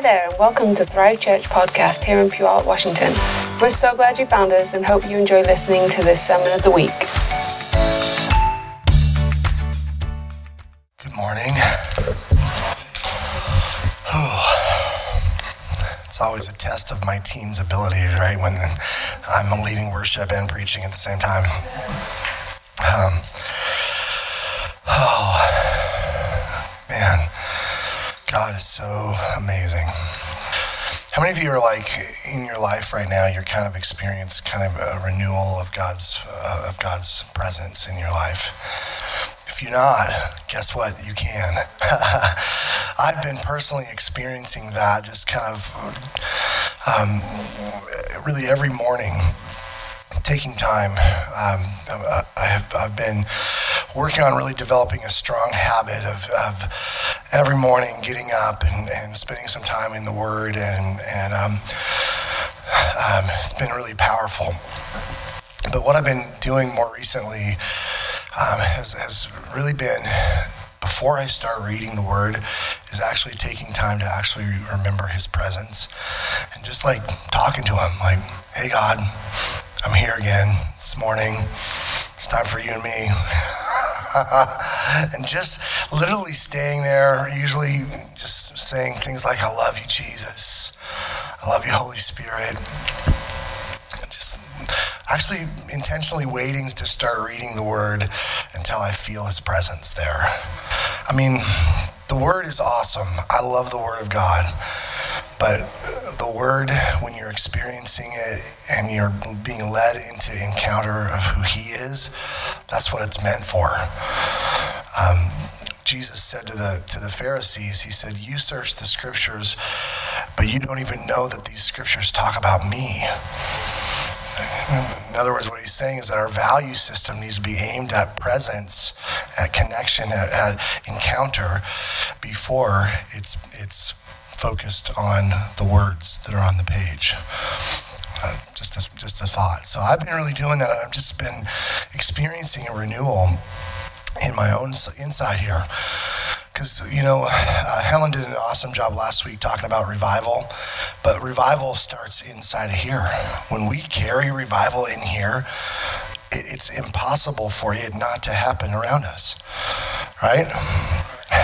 Hi there, and welcome to Thrive Church podcast here in Puyallup, Washington. We're so glad you found us and hope you enjoy listening to this sermon of the week. Good morning. It's always a test of my team's ability, right? When I'm leading worship and preaching at the same time. Um, oh, man. God is so amazing. How many of you are like in your life right now? You're kind of experiencing kind of a renewal of God's uh, of God's presence in your life. If you're not, guess what? You can. I've been personally experiencing that just kind of um, really every morning taking time. Um, I have, I've been working on really developing a strong habit of, of every morning getting up and, and, spending some time in the Word, and, and um, um, it's been really powerful. But what I've been doing more recently um, has, has really been before I start reading the word is actually taking time to actually remember his presence and just like talking to him like hey god I'm here again this morning. It's time for you and me. and just literally staying there, usually just saying things like, I love you, Jesus. I love you, Holy Spirit. And just actually intentionally waiting to start reading the Word until I feel His presence there. I mean, the Word is awesome. I love the Word of God. But the word, when you're experiencing it and you're being led into encounter of who He is, that's what it's meant for. Um, Jesus said to the to the Pharisees, He said, "You search the Scriptures, but you don't even know that these Scriptures talk about Me." In other words, what he's saying is that our value system needs to be aimed at presence, at connection, at, at encounter, before it's it's focused on the words that are on the page. Uh, just a, just a thought. So I've been really doing that. I've just been experiencing a renewal in my own inside here. Because, you know, uh, Helen did an awesome job last week talking about revival, but revival starts inside of here. When we carry revival in here, it, it's impossible for it not to happen around us, right?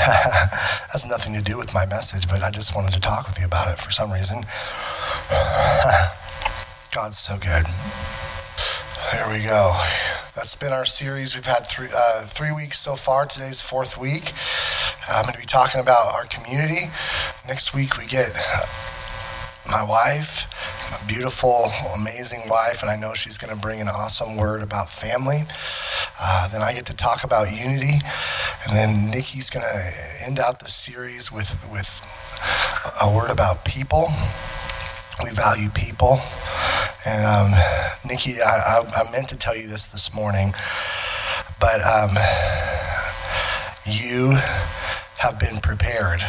has nothing to do with my message, but I just wanted to talk with you about it for some reason. God's so good. There we go. That's been our series. We've had three, uh, three weeks so far. Today's fourth week. I'm going to be talking about our community. Next week, we get my wife, my beautiful, amazing wife, and I know she's going to bring an awesome word about family. Uh, then I get to talk about unity, and then Nikki's going to end out the series with with a word about people. We value people, and um, Nikki, I, I, I, meant to tell you this this morning, but um, you have been prepared.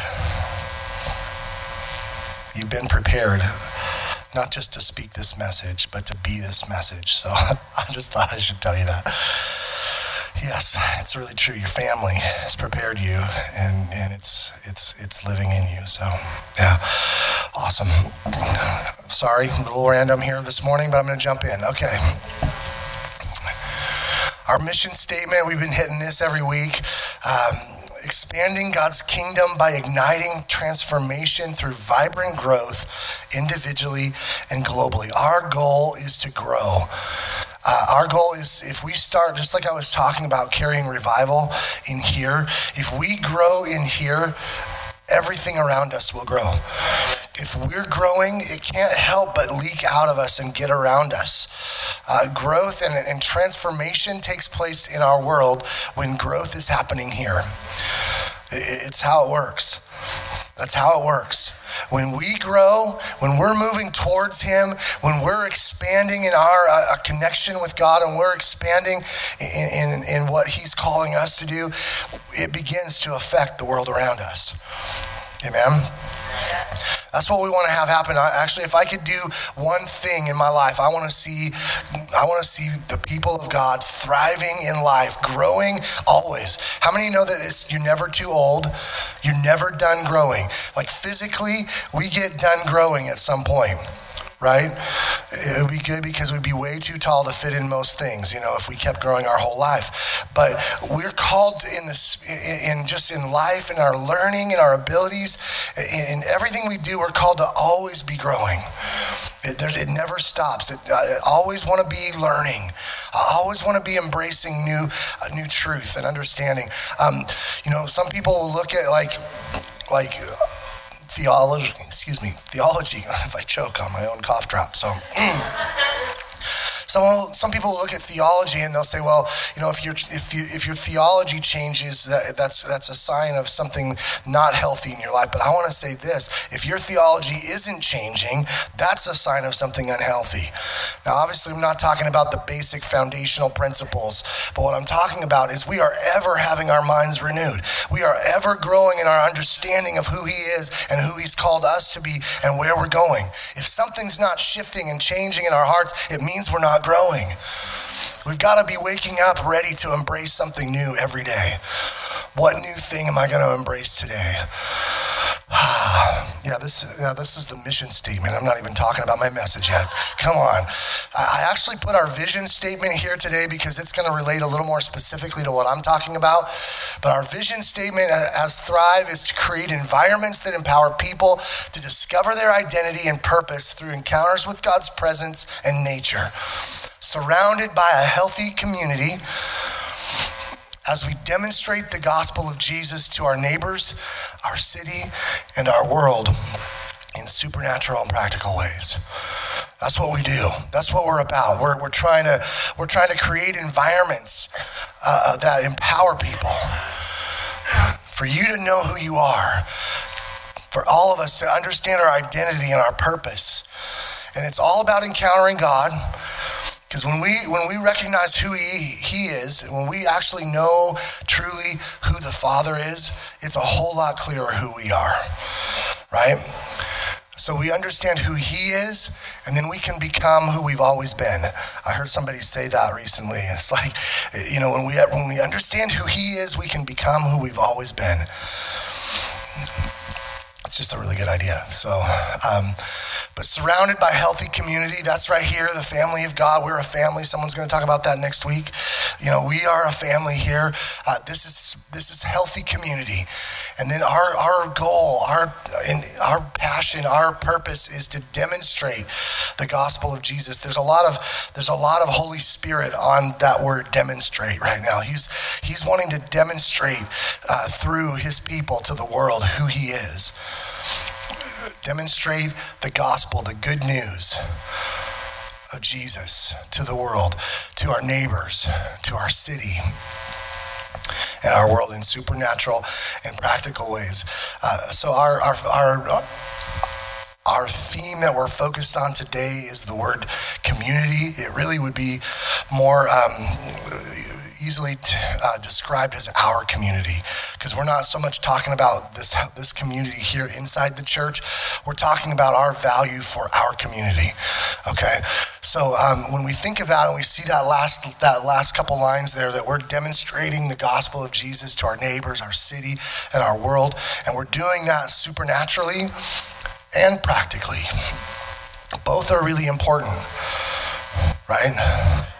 You've been prepared not just to speak this message, but to be this message. So I just thought I should tell you that. Yes, it's really true. Your family has prepared you, and, and it's it's it's living in you. So, yeah, awesome. Sorry, a little random here this morning, but I'm going to jump in. Okay. Our mission statement, we've been hitting this every week. Um, expanding God's kingdom by igniting transformation through vibrant growth individually and globally. Our goal is to grow. Uh, our goal is if we start, just like I was talking about carrying revival in here, if we grow in here, everything around us will grow. If we're growing, it can't help but leak out of us and get around us. Uh, growth and, and transformation takes place in our world when growth is happening here. It's how it works. That's how it works. When we grow, when we're moving towards Him, when we're expanding in our uh, connection with God and we're expanding in, in, in what He's calling us to do, it begins to affect the world around us. Amen. That's what we want to have happen. I, actually, if I could do one thing in my life, I want to see, I want to see the people of God thriving in life, growing always. How many know that it's, you're never too old? You're never done growing. Like physically, we get done growing at some point right? It would be good because we'd be way too tall to fit in most things, you know, if we kept growing our whole life. But we're called in this, in just in life, in our learning, in our abilities, in everything we do, we're called to always be growing. It, it never stops. It, I always want to be learning. I always want to be embracing new, uh, new truth and understanding. Um, you know, some people look at like, like theology, excuse me, theology, if I choke on my own cough drop. So, mm. Some, some people look at theology and they'll say, well, you know, if, your if, you, if your theology changes, that, that's, that's a sign of something not healthy in your life. But I want to say this if your theology isn't changing, that's a sign of something unhealthy. Now, obviously, I'm not talking about the basic foundational principles, but what I'm talking about is we are ever having our minds renewed. We are ever growing in our understanding of who He is and who He's called us to be and where we're going. If something's not shifting and changing in our hearts, it means we're not not growing. We've got to be waking up ready to embrace something new every day. What new thing am I going to embrace today? yeah, this, yeah, this is the mission statement. I'm not even talking about my message yet. Come on. I actually put our vision statement here today because it's going to relate a little more specifically to what I'm talking about. But our vision statement as Thrive is to create environments that empower people to discover their identity and purpose through encounters with God's presence and nature. Surrounded by a healthy community, as we demonstrate the gospel of Jesus to our neighbors, our city, and our world in supernatural and practical ways. That's what we do. That's what we're about. We're, we're, trying, to, we're trying to create environments uh, uh that empower people. For you to know who you are, for all of us to understand our identity and our purpose. And it's all about encountering God because when we when we recognize who he, he is, when we actually know truly who the Father is, it's a whole lot clearer who we are. Right? So we understand who he is, and then we can become who we've always been. I heard somebody say that recently. It's like, you know, when we when we understand who he is, we can become who we've always been. It's just a really good idea. So, um, but surrounded by healthy community, that's right here, the family of God. We're a family. Someone's going to talk about that next week. You know, we are a family here. Uh, this is this is healthy community, and then our our goal, our in, our passion, our purpose is to demonstrate the gospel of Jesus. There's a lot of there's a lot of Holy Spirit on that word demonstrate right now. He's he's wanting to demonstrate uh, through his people to the world who he is demonstrate the gospel, the good news of Jesus to the world, to our neighbors, to our city, and our world in supernatural and practical ways. Uh, so, our, our, our, our theme that we're focused on today is the word community. It really would be more um, easily t- uh, described as our community because we're not so much talking about this this community here inside the church. We're talking about our value for our community. Okay, so um, when we think of that and we see that last that last couple lines there, that we're demonstrating the gospel of Jesus to our neighbors, our city, and our world, and we're doing that supernaturally and practically. Both are really important, right?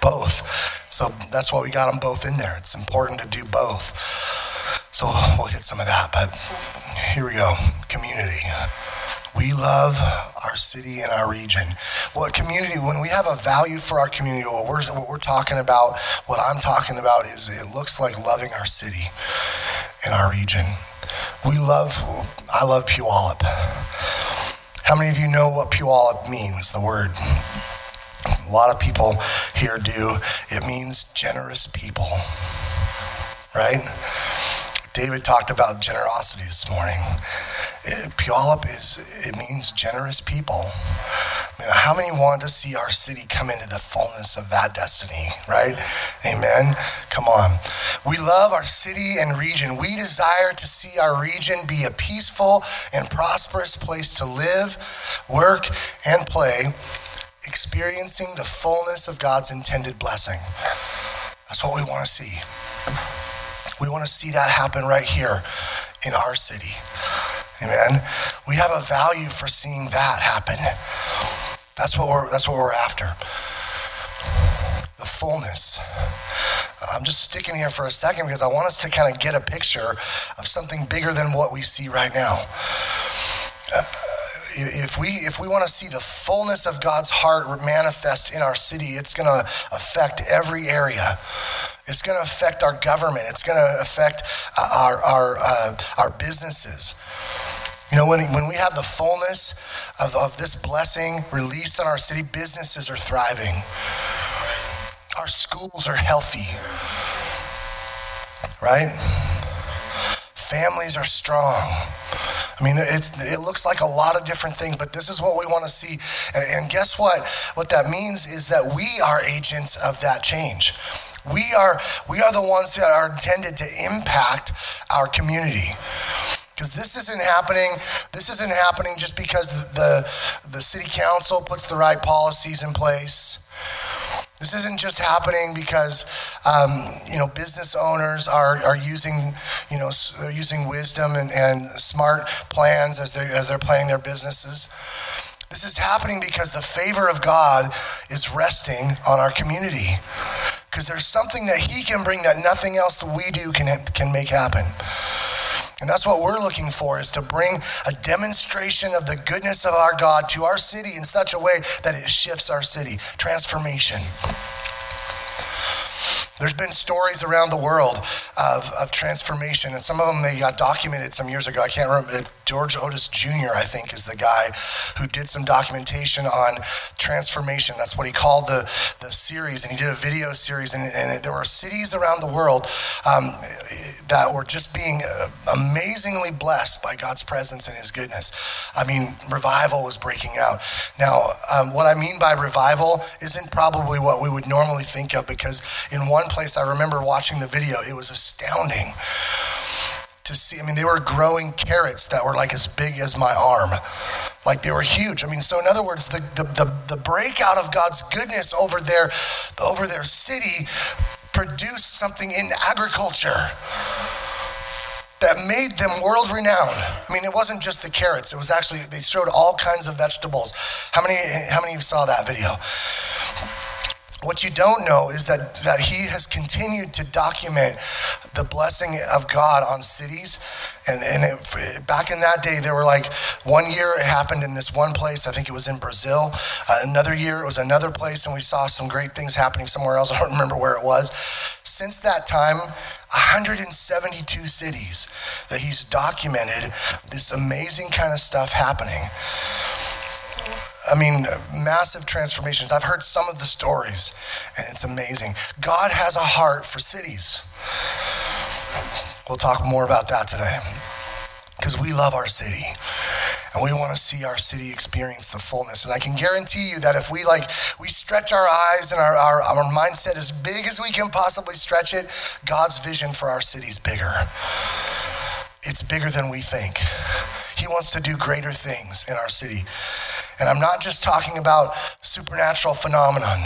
Both. So that's why we got them both in there. It's important to do both. So we'll hit some of that, but here we go. Community. We love our city and our region. Well, community, when we have a value for our community, what we're, what we're talking about, what I'm talking about is it looks like loving our city and our region. We love, I love Puyallup. How many of you know what Puyallup means, the word? A lot of people here do. It means generous people, right? David talked about generosity this morning. It, Puyallup is, it means generous people. how many want to see our city come into the fullness of that destiny, right? Amen. Come on. We love our city and region. We desire to see our region be a peaceful and prosperous place to live, work, and play, experiencing the fullness of God's intended blessing. That's what we want to see. We want to see that happen right here in our city. Amen. We have a value for seeing that happen. That's what we're that's what we're after. The fullness. I'm just sticking here for a second because I want us to kind of get a picture of something bigger than what we see right now. Uh, if we if we want to see the fullness of God's heart manifest in our city, it's going to affect every area. It's going to affect our government. It's going to affect our our uh, our businesses. You know, when, when we have the fullness of, of this blessing released on our city, businesses are thriving. Our schools are healthy. Right? Families are strong. I mean, it looks like a lot of different things, but this is what we want to see. And, and guess what? What that means is that we are agents of that change. We are, we are the ones that are intended to impact our community. Because this isn't happening. This isn't happening just because the, the city council puts the right policies in place. This isn't just happening because um, you know business owners are, are using you know they're using wisdom and, and smart plans as they as they're planning their businesses. This is happening because the favor of God is resting on our community. Because there's something that He can bring that nothing else that we do can can make happen. And that's what we're looking for is to bring a demonstration of the goodness of our God to our city in such a way that it shifts our city. Transformation. There's been stories around the world of, of transformation, and some of them they got documented some years ago. I can't remember. George Otis Jr., I think, is the guy who did some documentation on transformation. That's what he called the, the series, and he did a video series. And, and there were cities around the world um, that were just being uh, amazingly blessed by God's presence and His goodness. I mean, revival was breaking out. Now, um, what I mean by revival isn't probably what we would normally think of because in one place I remember watching the video, it was astounding to see. I mean, they were growing carrots that were like as big as my arm. Like they were huge. I mean, so in other words, the, the, the, the breakout of God's goodness over their, over their city produced something in agriculture that made them world renowned. I mean, it wasn't just the carrots. It was actually, they showed all kinds of vegetables. How many, how many of you saw that video? What you don't know is that, that he has continued to document the blessing of God on cities. And, and it, back in that day, there were like one year it happened in this one place. I think it was in Brazil. Uh, another year it was another place, and we saw some great things happening somewhere else. I don't remember where it was. Since that time, 172 cities that he's documented this amazing kind of stuff happening. I mean, massive transformations. I've heard some of the stories, and it's amazing. God has a heart for cities. We'll talk more about that today because we love our city and we want to see our city experience the fullness and i can guarantee you that if we like we stretch our eyes and our, our, our mindset as big as we can possibly stretch it god's vision for our city is bigger it's bigger than we think he wants to do greater things in our city. And I'm not just talking about supernatural phenomenon.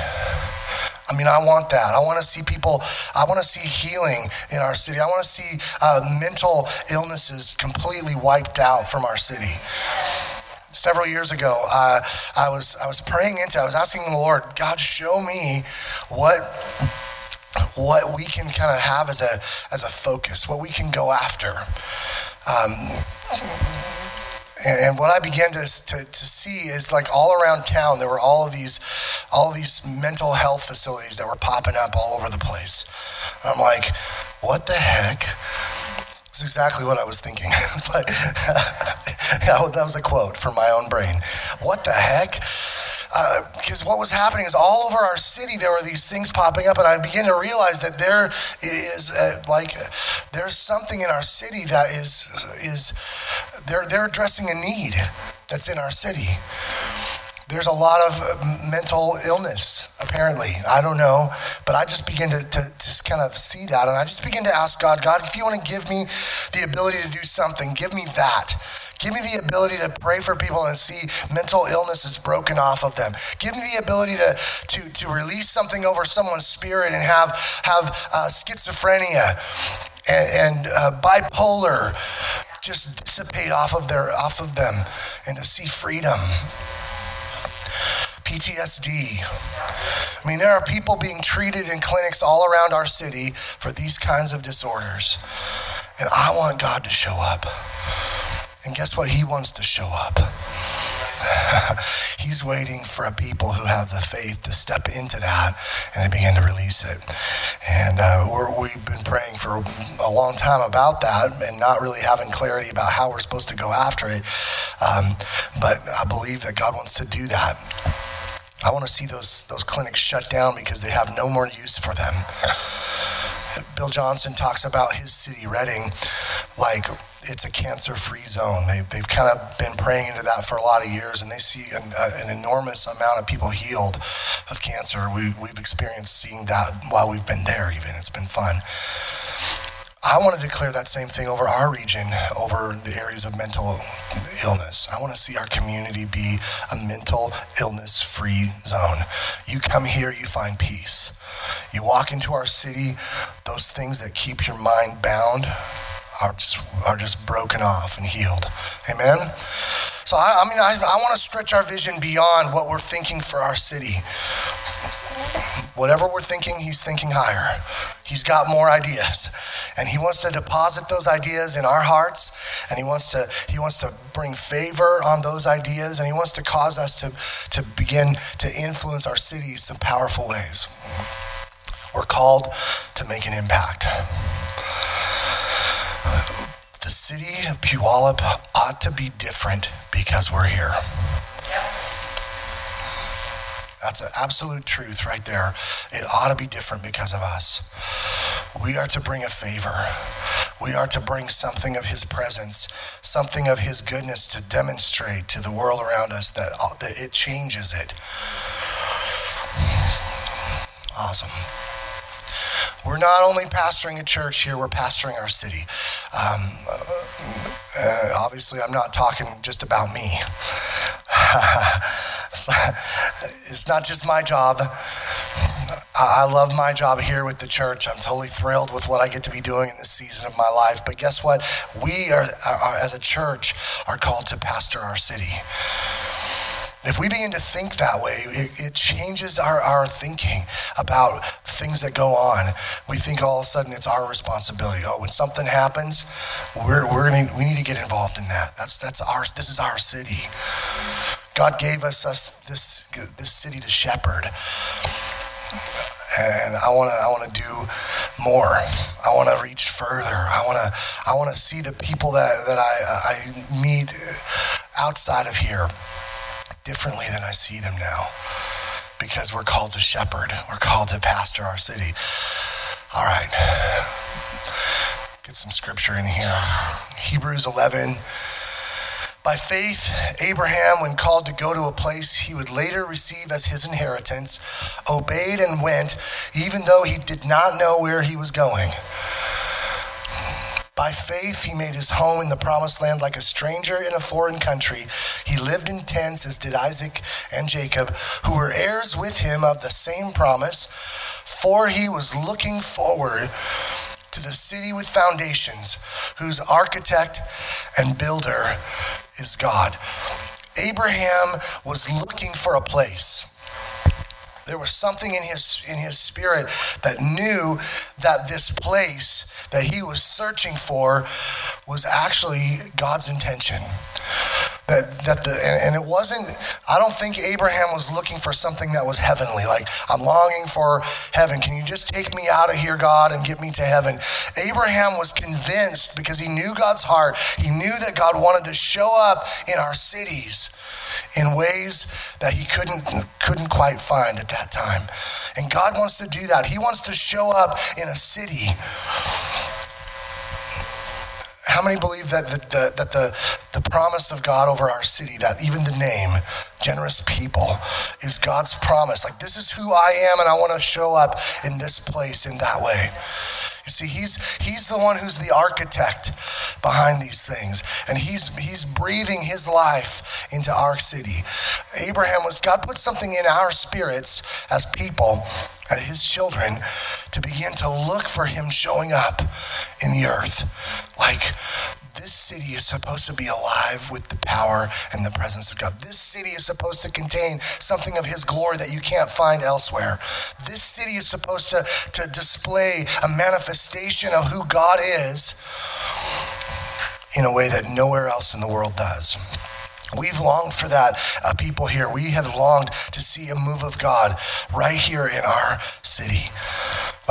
I mean, I want that. I want to see people, I want to see healing in our city. I want to see uh, mental illnesses completely wiped out from our city. Several years ago, uh, I was I was praying into. I was asking the Lord, God, show me what what we can kind of have as a as a focus, what we can go after. Um, and, and what I began to, to, to, see is like all around town, there were all of these, all of these mental health facilities that were popping up all over the place. I'm like, what the heck? That's exactly what I was thinking. I was like, that was a quote from my own brain. What the heck? Because uh, what was happening is all over our city there were these things popping up, and I began to realize that there is uh, like there's something in our city that is is they're they're addressing a need that's in our city. There's a lot of mental illness, apparently. I don't know. But I just begin to, to, to just kind of see that. And I just begin to ask God, God, if you want to give me the ability to do something, give me that. Give me the ability to pray for people and see mental illness is broken off of them. Give me the ability to, to, to release something over someone's spirit and have, have uh, schizophrenia and, and uh, bipolar just dissipate off of their off of them and to see freedom. PTSD. I mean, there are people being treated in clinics all around our city for these kinds of disorders. And I want God to show up. And guess what? He wants to show up. He's waiting for a people who have the faith to step into that and they begin to release it. And uh, we have been praying for a long time about that and not really having clarity about how we're supposed to go after it. Um, but I believe that God wants to do that. I want to see those, those clinics shut down because they have no more use for them. Bill Johnson talks about his city, Redding, like it's a cancer-free zone. They, they've kind of been praying into that for a lot of years, and they see an, uh, an enormous amount of people healed of cancer. We, we've experienced seeing that while we've been there. Even it's been fun. I want to declare that same thing over our region, over the areas of mental illness. I want to see our community be a mental illness free zone. You come here, you find peace. You walk into our city, those things that keep your mind bound are just, are just broken off and healed. Amen? So, I, I mean, I, I want to stretch our vision beyond what we're thinking for our city. Whatever we're thinking, he's thinking higher. He's got more ideas. And he wants to deposit those ideas in our hearts. And he wants to, he wants to bring favor on those ideas. And he wants to cause us to, to begin to influence our cities in powerful ways. We're called to make an impact. The city of Puyallup ought to be different because we're here. That's an absolute truth right there. It ought to be different because of us. We are to bring a favor. We are to bring something of His presence, something of His goodness to demonstrate to the world around us that, uh, that it changes it. Awesome. We're not only pastoring a church here, we're pastoring our city. Um, uh, obviously, I'm not talking just about me. it's not just my job. I love my job here with the church. I'm totally thrilled with what I get to be doing in this season of my life. But guess what? We are, are as a church, are called to pastor our city. If we begin to think that way, it, it, changes our, our thinking about things that go on. We think all of a sudden it's our responsibility. Oh, when something happens, we're, we're gonna, we need to get involved in that. That's, that's our, this is our city. God gave us, us this, this city to shepherd. And I want to I want to do more. I want to reach further. I want to I want to see the people that, that I, I meet outside of here differently than I see them now because we're called to shepherd, we're called to pastor our city. All right. Get some scripture in here. Hebrews 11. By faith, Abraham, when called to go to a place he would later receive as his inheritance, obeyed and went, even though he did not know where he was going. By faith, he made his home in the promised land like a stranger in a foreign country. He lived in tents, as did Isaac and Jacob, who were heirs with him of the same promise, for he was looking forward to the city with foundations, whose architect and builder is God. Abraham was looking for a place. There was something in his in his spirit that knew that this place that he was searching for was actually God's intention. That, that the, and it wasn't, I don't think Abraham was looking for something that was heavenly. Like, I'm longing for heaven. Can you just take me out of here, God, and get me to heaven? Abraham was convinced because he knew God's heart. He knew that God wanted to show up in our cities in ways that he couldn't couldn't quite find at that time. And God wants to do that. He wants to show up in a city how many believe that the, the, that the, the promise of God over our city, that even the name, generous people is God's promise. Like, this is who I am, and I want to show up in this place in that way. You see, he's, he's the one who's the architect behind these things, and he's, he's breathing his life into our city. Abraham was, God put something in our spirits as people, as his children, to begin to look for him showing up in the earth. Like, this city is supposed to be alive with the power and the presence of God. This city is supposed to contain something of His glory that you can't find elsewhere. This city is supposed to, to display a manifestation of who God is in a way that nowhere else in the world does. We've longed for that, uh, people here. We have longed to see a move of God right here in our city.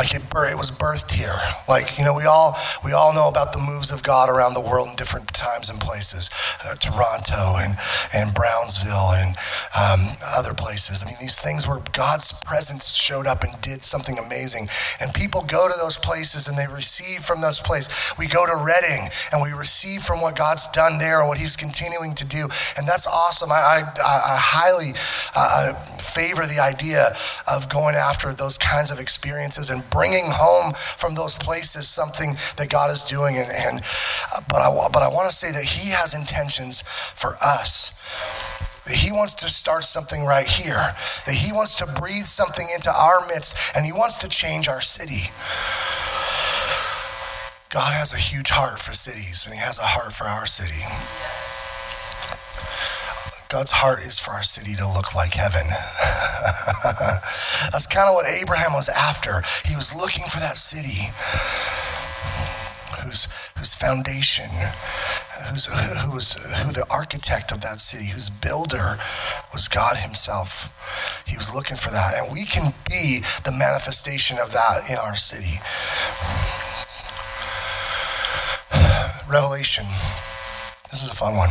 Like it, it was birthed here. Like you know, we all we all know about the moves of God around the world in different times and places, uh, Toronto and and Brownsville and um, other places. I mean, these things where God's presence showed up and did something amazing, and people go to those places and they receive from those places. We go to Redding and we receive from what God's done there and what He's continuing to do, and that's awesome. I I, I highly uh, favor the idea of going after those kinds of experiences and bringing home from those places something that God is doing. And, and uh, but I but I want to say that He has intentions for us. That he wants to start something right here. That he wants to breathe something into our midst, and he wants to change our city. God has a huge heart for cities, and he has a heart for our city. God's heart is for our city to look like heaven. That's kind of what Abraham was after. He was looking for that city whose, whose foundation, whose, who was who the architect of that city, whose builder was God Himself. He was looking for that. And we can be the manifestation of that in our city. Revelation. This is a fun one.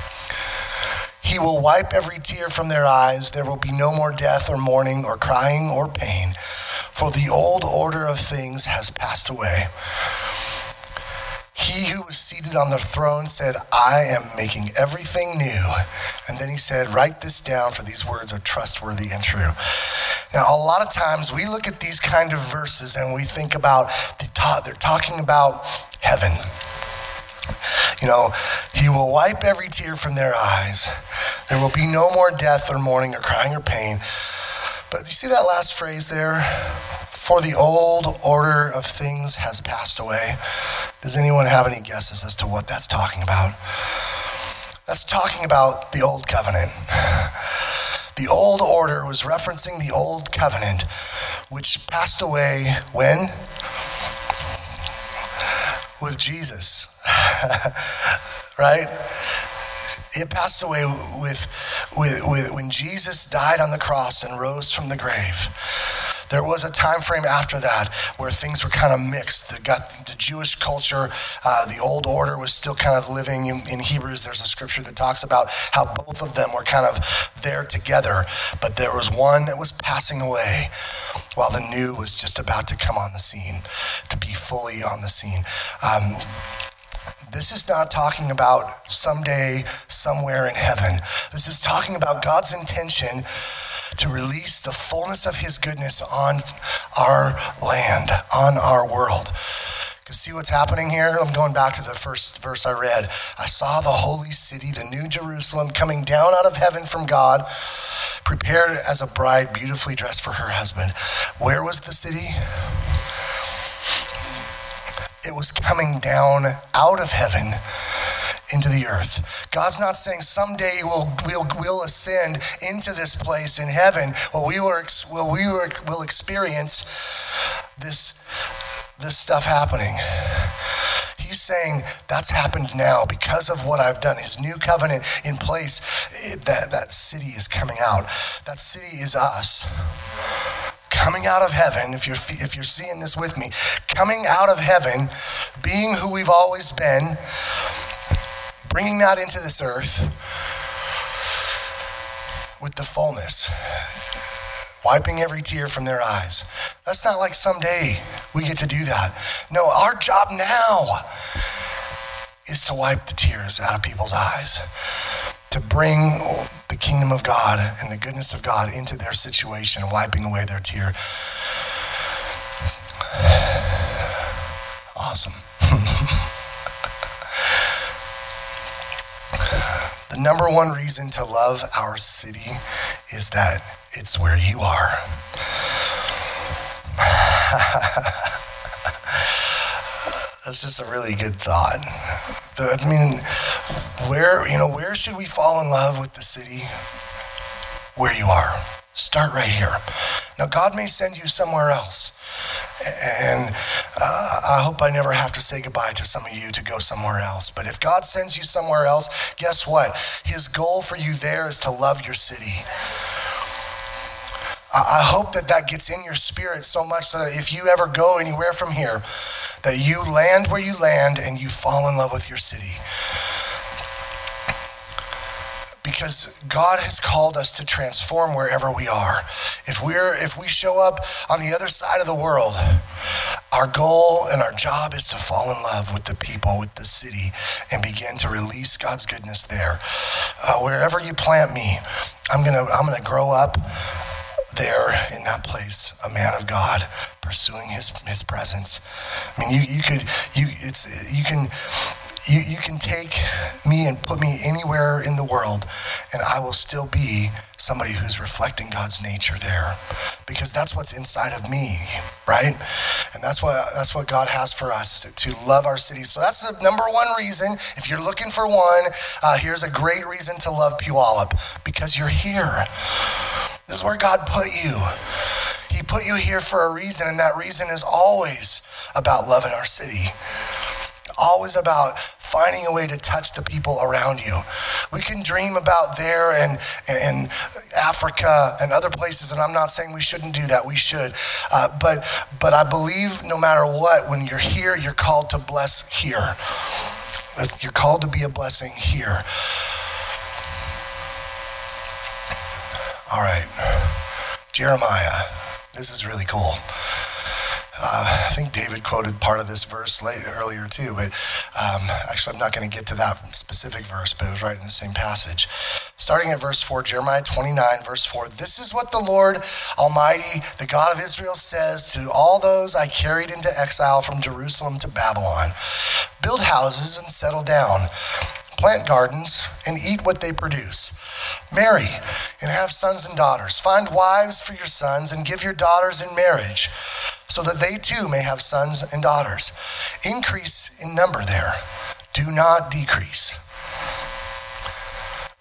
He will wipe every tear from their eyes. There will be no more death or mourning or crying or pain, for the old order of things has passed away. He who was seated on the throne said, I am making everything new. And then he said, Write this down, for these words are trustworthy and true. Now, a lot of times we look at these kind of verses and we think about, they're talking about heaven. You know, he will wipe every tear from their eyes. There will be no more death or mourning or crying or pain. But you see that last phrase there? For the old order of things has passed away. Does anyone have any guesses as to what that's talking about? That's talking about the old covenant. The old order was referencing the old covenant, which passed away when? With Jesus. right? It passed away with, with, with when Jesus died on the cross and rose from the grave. There was a time frame after that where things were kind of mixed. The, got the Jewish culture, uh, the old order was still kind of living. In, in Hebrews, there's a scripture that talks about how both of them were kind of there together, but there was one that was passing away while the new was just about to come on the scene, to be fully on the scene. Um, this is not talking about someday, somewhere in heaven. This is talking about God's intention to release the fullness of His goodness on our land, on our world. You see what's happening here? I'm going back to the first verse I read. I saw the holy city, the new Jerusalem, coming down out of heaven from God, prepared as a bride beautifully dressed for her husband. Where was the city? It was coming down out of heaven into the earth. God's not saying someday we'll, we'll, we'll ascend into this place in heaven. Well, we will, we will experience this, this stuff happening. He's saying that's happened now because of what I've done. His new covenant in place, that, that city is coming out. That city is us coming out of heaven, if you're, if you're seeing this with me, coming out of heaven, being who we've always been, bringing that into this earth with the fullness, wiping every tear from their eyes. That's not like someday we get to do that. No, our job now is to wipe the tears out of people's eyes, to bring the kingdom of God and the goodness of God into their situation, wiping away their tear. Awesome. the number one reason to love our city is that it's where you are. That's just a really good thought. I mean, where, you know, where should we fall in love with the city? Where you are. Start right here. Now, God may send you somewhere else. And uh, I hope I never have to say goodbye to some of you to go somewhere else. But if God sends you somewhere else, guess what? His goal for you there is to love your city. I hope that that gets in your spirit so much so that if you ever go anywhere from here, that you land where you land and you fall in love with your city. Because God has called us to transform wherever we are. If we're if we show up on the other side of the world, our goal and our job is to fall in love with the people, with the city, and begin to release God's goodness there. Uh, wherever you plant me, I'm gonna I'm gonna grow up there in that place, a man of God pursuing his his presence. I mean, you you could you it's you can you, you can take me and put me anywhere in the world, and I will still be somebody who's reflecting God's nature there, because that's what's inside of me, right? And that's what that's what God has for us to, to love our city. So that's the number one reason. If you're looking for one, uh, here's a great reason to love Puyallup because you're here. This is where God put you. He put you here for a reason, and that reason is always about loving our city always about finding a way to touch the people around you. We can dream about there and, and, Africa and other places, and I'm not saying we shouldn't do that. We should. Uh, but, but I believe no matter what, when you're here, you're called to bless here. You're called to be a blessing here. All right. Jeremiah. This is really cool. Uh, I think David quoted part of this verse late, earlier too, but um, actually, I'm not going to get to that specific verse, but it was right in the same passage. Starting at verse 4, Jeremiah 29, verse 4 This is what the Lord Almighty, the God of Israel, says to all those I carried into exile from Jerusalem to Babylon Build houses and settle down, plant gardens and eat what they produce. Marry and have sons and daughters. Find wives for your sons and give your daughters in marriage so that they too may have sons and daughters. Increase in number there, do not decrease.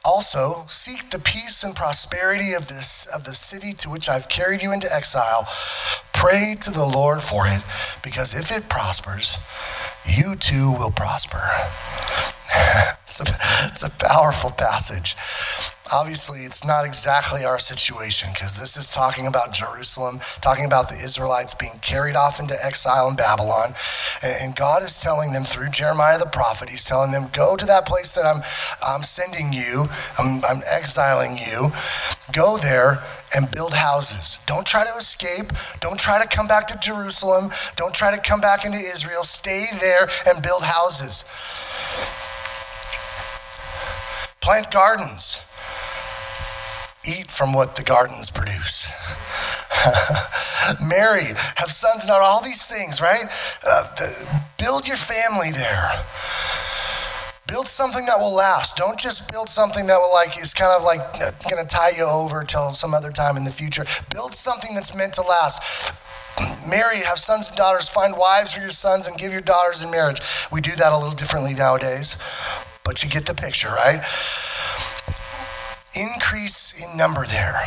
Also, seek the peace and prosperity of this of the city to which I've carried you into exile. Pray to the Lord for it, because if it prospers, you too will prosper. it's, a, it's a powerful passage. Obviously, it's not exactly our situation because this is talking about Jerusalem, talking about the Israelites being carried off into exile in Babylon. And God is telling them through Jeremiah the prophet, He's telling them, Go to that place that I'm, I'm sending you, I'm, I'm exiling you. Go there and build houses. Don't try to escape. Don't try to come back to Jerusalem. Don't try to come back into Israel. Stay there and build houses. Plant gardens eat from what the gardens produce. Marry, have sons and daughters, all these things, right? Uh, build your family there. Build something that will last. Don't just build something that will like is kind of like going to tie you over till some other time in the future. Build something that's meant to last. Marry, have sons and daughters, find wives for your sons, and give your daughters in marriage. We do that a little differently nowadays, but you get the picture, right? increase in number there.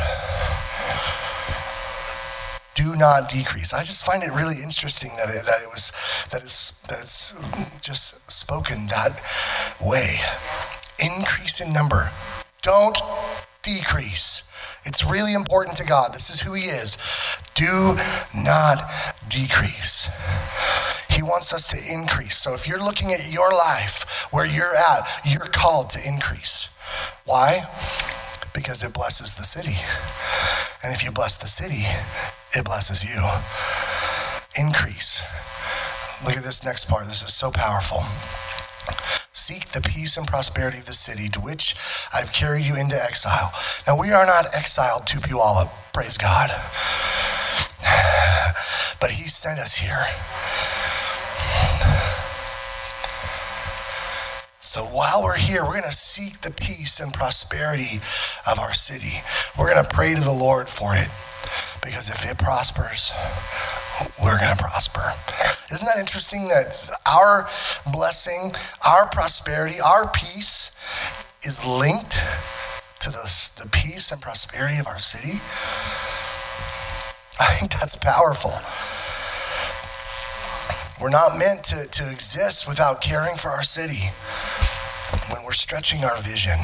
Do not decrease. I just find it really interesting that it, that it was that it's that it's just spoken that way. Increase in number. Don't decrease. It's really important to God. This is who He is. Do not decrease. He wants us to increase. So if you're looking at your life, where you're at, you're called to increase. Why? Because it blesses the city. And if you bless the city, it blesses you. Increase. Look at this next part. This is so powerful. Seek the peace and prosperity of the city to which I've carried you into exile. Now, we are not exiled to Puyallup, praise God. But He sent us here. So while we're here, we're going to seek the peace and prosperity of our city. We're going to pray to the Lord for it because if it prospers, we're going to prosper. Isn't that interesting that our blessing, our prosperity, our peace is linked to the, the peace and prosperity of our city? I think that's powerful. We're not meant to, to exist without caring for our city. When we're stretching our vision,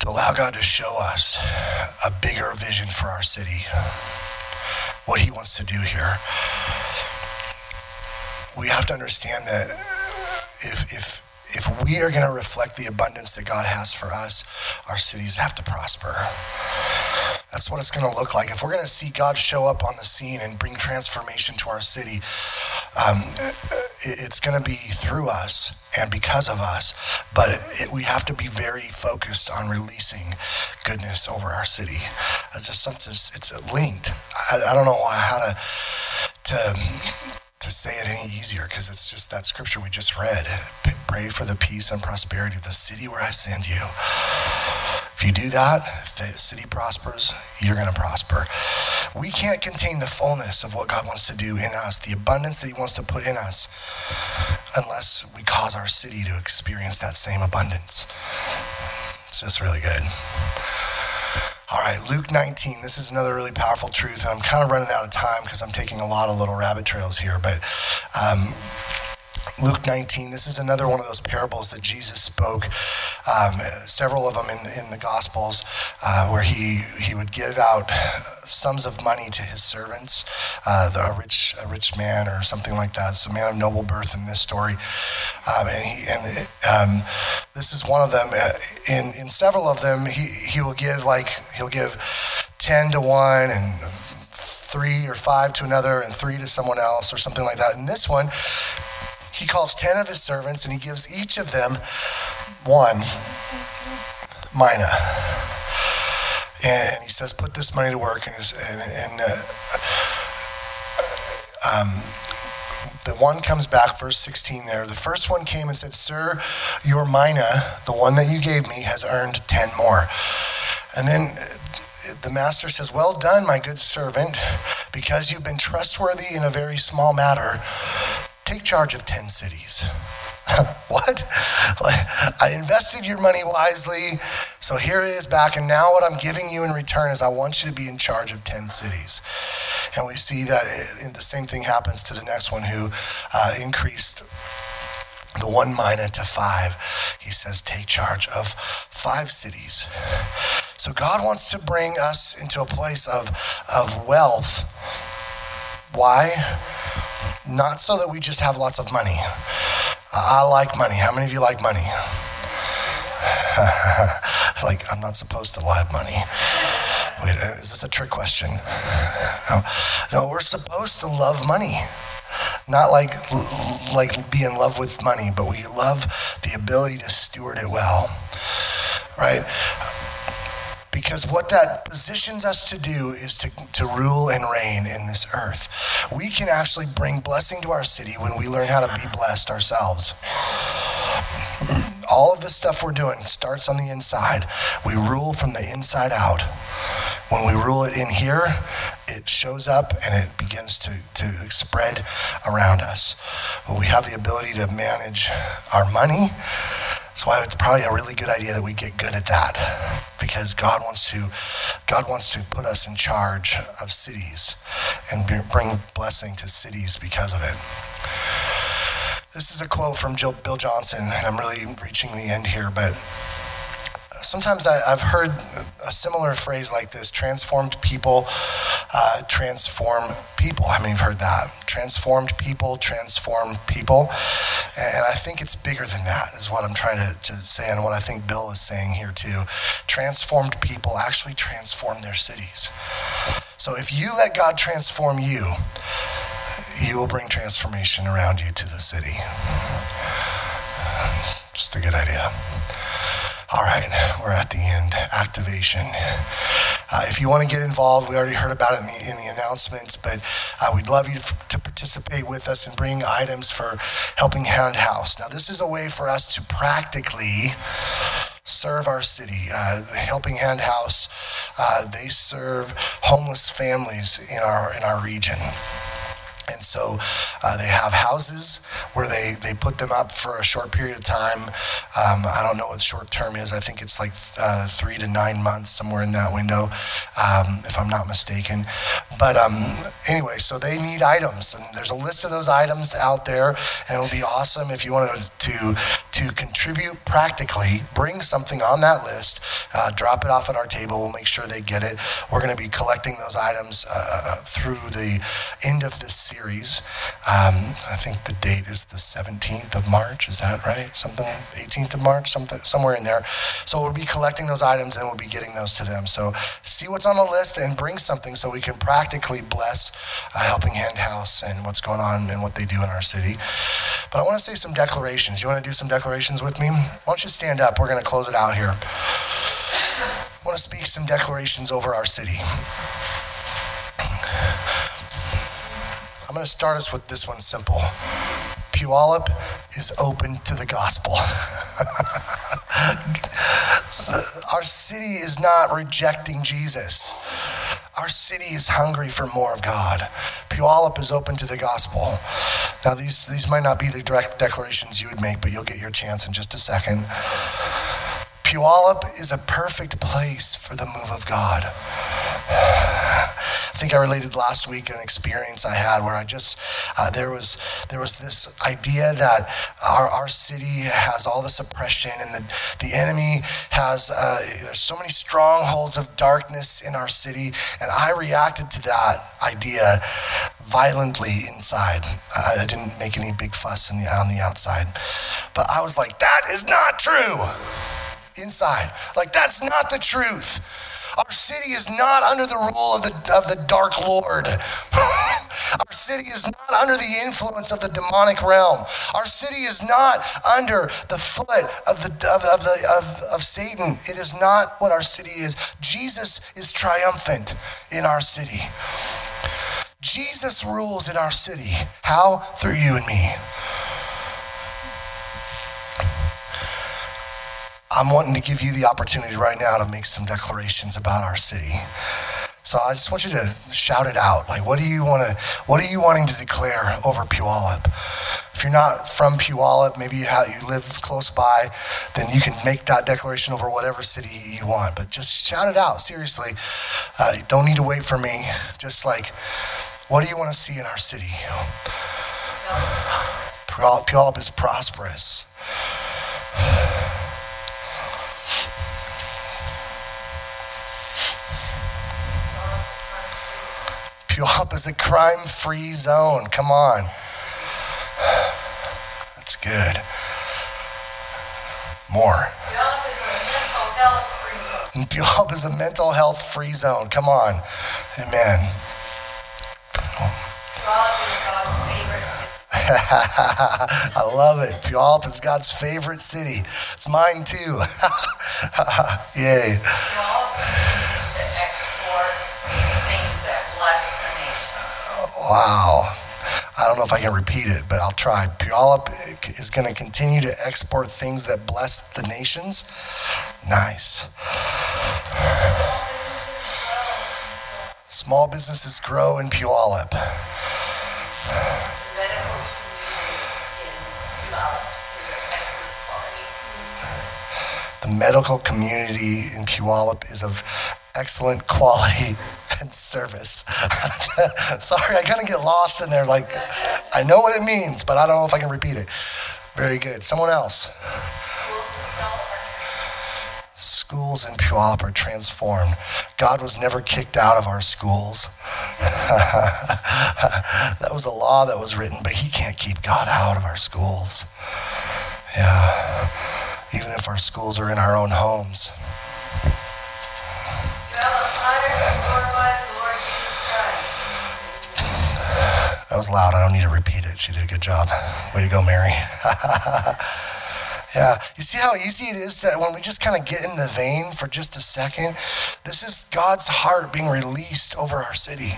to allow God to show us a bigger vision for our city, what He wants to do here. We have to understand that if, if, if we are going to reflect the abundance that God has for us, our cities have to prosper. That's what it's going to look like. If we're going to see God show up on the scene and bring transformation to our city, um, it's going to be through us and because of us. But it, we have to be very focused on releasing goodness over our city. It's just something. It's linked. I, I don't know how to to to say it any easier because it's just that scripture we just read. Pray for the peace and prosperity of the city where I send you. If you do that, if the city prospers, you're going to prosper. We can't contain the fullness of what God wants to do in us, the abundance that He wants to put in us, unless we cause our city to experience that same abundance. It's just really good. All right, Luke 19. This is another really powerful truth, and I'm kind of running out of time because I'm taking a lot of little rabbit trails here. But um, Luke 19, this is another one of those parables that Jesus spoke, um, several of them in, in the Gospels, uh, where he, he would give out sums of money to his servants, uh, the, a, rich, a rich man or something like that. It's a man of noble birth in this story. Um, and he, and um, this is one of them. Uh, in, in several of them, he, he will give like, he'll give 10 to one and three or five to another and three to someone else or something like that. In this one, he calls 10 of his servants and he gives each of them one mina. And he says, put this money to work. And, his, and, and uh, um, the one comes back, verse 16 there. The first one came and said, Sir, your mina, the one that you gave me, has earned 10 more. And then the master says, Well done, my good servant, because you've been trustworthy in a very small matter. Take charge of 10 cities. what? I invested your money wisely, so here it is back. And now, what I'm giving you in return is I want you to be in charge of 10 cities. And we see that it, the same thing happens to the next one who uh, increased the one mina to five. He says, take charge of five cities. So God wants to bring us into a place of, of wealth. Why? Not so that we just have lots of money. I like money. How many of you like money? like, I'm not supposed to love money. Wait, uh, is this a trick question? No. no, we're supposed to love money. Not like like be in love with money, but we love the ability to steward it well. Right? Because what that positions us to do is to, to rule and reign in this earth. We can actually bring blessing to our city when we learn how to be blessed ourselves. All of this stuff we're doing starts on the inside. We rule from the inside out. When we rule it in here, it shows up and it begins to, to spread around us. We have the ability to manage our money that's why it's probably a really good idea that we get good at that because God wants to God wants to put us in charge of cities and bring blessing to cities because of it. This is a quote from Bill Johnson, and I'm really reaching the end here, but sometimes I, have heard a similar phrase like this transformed people uh, transform people. I mean, you've heard that. Transformed people transform people. And I think it's bigger than that, is what I'm trying to, to say, and what I think Bill is saying here too. Transformed people actually transform their cities. So if you let God transform you, He will bring transformation around you to the city. Just a good idea. All right, we're at the end. Activation. Uh, if you want to get involved, we already heard about it in the, in the announcements, but uh, we'd love you to participate with us and bring items for Helping Hand House. Now, this is a way for us to practically serve our city. Uh, Helping Hand House, uh, they serve homeless families in our in our region. And so uh, they have houses where they, they put them up for a short period of time. Um, I don't know what short term is. I think it's like uh, three to nine months, somewhere in that window, um, if I'm not mistaken. But um, anyway, so they need items. And there's a list of those items out there. And it would be awesome if you wanted to, to contribute practically, bring something on that list, uh, drop it off at our table. We'll make sure they get it. We're going to be collecting those items uh, through the end of this series. Um, I think the date is the 17th of March. Is that right? Something 18th of March, something somewhere in there. So we'll be collecting those items and we'll be getting those to them. So see what's on the list and bring something so we can practically bless a Helping Hand House and what's going on and what they do in our city. But I want to say some declarations. You want to do some declarations with me? Why don't you stand up? We're going to close it out here. I want to speak some declarations over our city. I'm going to start us with this one simple. Puyallup is open to the gospel. Our city is not rejecting Jesus. Our city is hungry for more of God. Puyallup is open to the gospel. Now, these, these might not be the direct declarations you would make, but you'll get your chance in just a second. Puyallup is a perfect place for the move of God. I think I related last week an experience I had where I just uh, there was there was this idea that our, our city has all this oppression and the the enemy has uh, there's so many strongholds of darkness in our city, and I reacted to that idea violently inside. I, I didn't make any big fuss the, on the outside, but I was like, that is not true inside. Like, that's not the truth. Our city is not under the rule of the, of the dark Lord. Our city is not under the influence of the demonic realm. Our city is not under the foot of, the, of, of, the, of, of Satan. It is not what our city is. Jesus is triumphant in our city. Jesus rules in our city. How? Through you and me. I'm wanting to give you the opportunity right now to make some declarations about our city. So I just want you to shout it out. Like, what do you want to? What are you wanting to declare over Puyallup? If you're not from Puyallup, maybe you, have, you live close by, then you can make that declaration over whatever city you want. But just shout it out. Seriously, uh, don't need to wait for me. Just like, what do you want to see in our city? Puyallup is prosperous. Puyallup is a crime free zone. Come on. That's good. More. Puyallup is a mental health free zone. Come on. Amen. I love it. Puyallup is God's favorite city. It's mine too. Yay. Wow. I don't know if I can repeat it, but I'll try. Puyallup is going to continue to export things that bless the nations. Nice. Small businesses grow in Puyallup. The medical community in Puyallup is of excellent quality and service. Sorry, I kind of get lost in there. Like, I know what it means, but I don't know if I can repeat it. Very good. Someone else. Schools in Puyallup are transformed. God was never kicked out of our schools. that was a law that was written, but He can't keep God out of our schools. Yeah. Even if our schools are in our own homes. That was loud. I don't need to repeat it. She did a good job. Way to go, Mary. Yeah. You see how easy it is that when we just kind of get in the vein for just a second, this is God's heart being released over our city.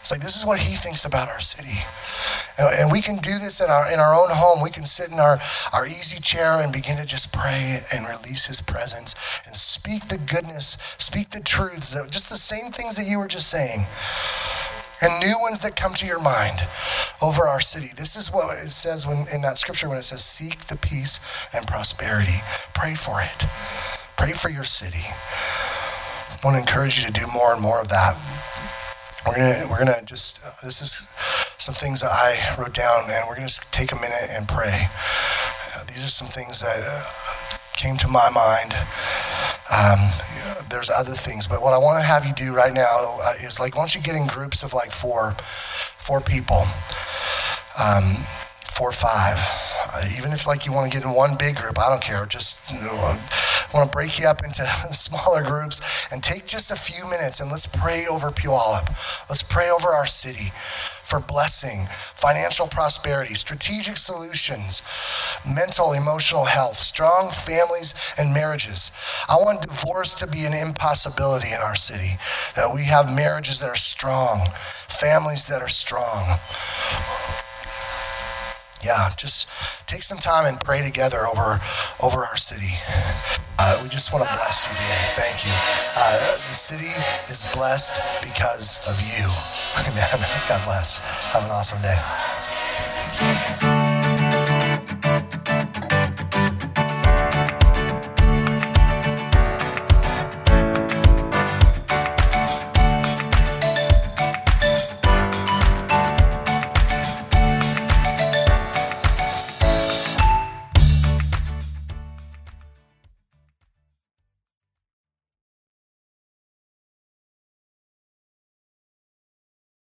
It's like this is what He thinks about our city. And we can do this in our in our own home. We can sit in our, our easy chair and begin to just pray and release his presence and speak the goodness, speak the truths, just the same things that you were just saying and new ones that come to your mind over our city. This is what it says when in that scripture when it says seek the peace and prosperity. Pray for it. Pray for your city. I want to encourage you to do more and more of that. We're gonna we're gonna just uh, this is some things that I wrote down, and we're gonna take a minute and pray. Uh, these are some things that uh, came to my mind. Um, there's other things, but what I want to have you do right now uh, is like, once you get in groups of like four, four people, um, four five, uh, even if like you want to get in one big group, I don't care. Just you know, I want to break you up into smaller groups and take just a few minutes and let's pray over Puyallup. Let's pray over our city for blessing, financial prosperity, strategic solutions, mental, emotional health, strong families and marriages. I want divorce to be an impossibility in our city, that we have marriages that are strong, families that are strong yeah, just take some time and pray together over over our city. Uh, we just want to bless you today. Thank you. Uh, the city is blessed because of you. Amen. God bless. Have an awesome day.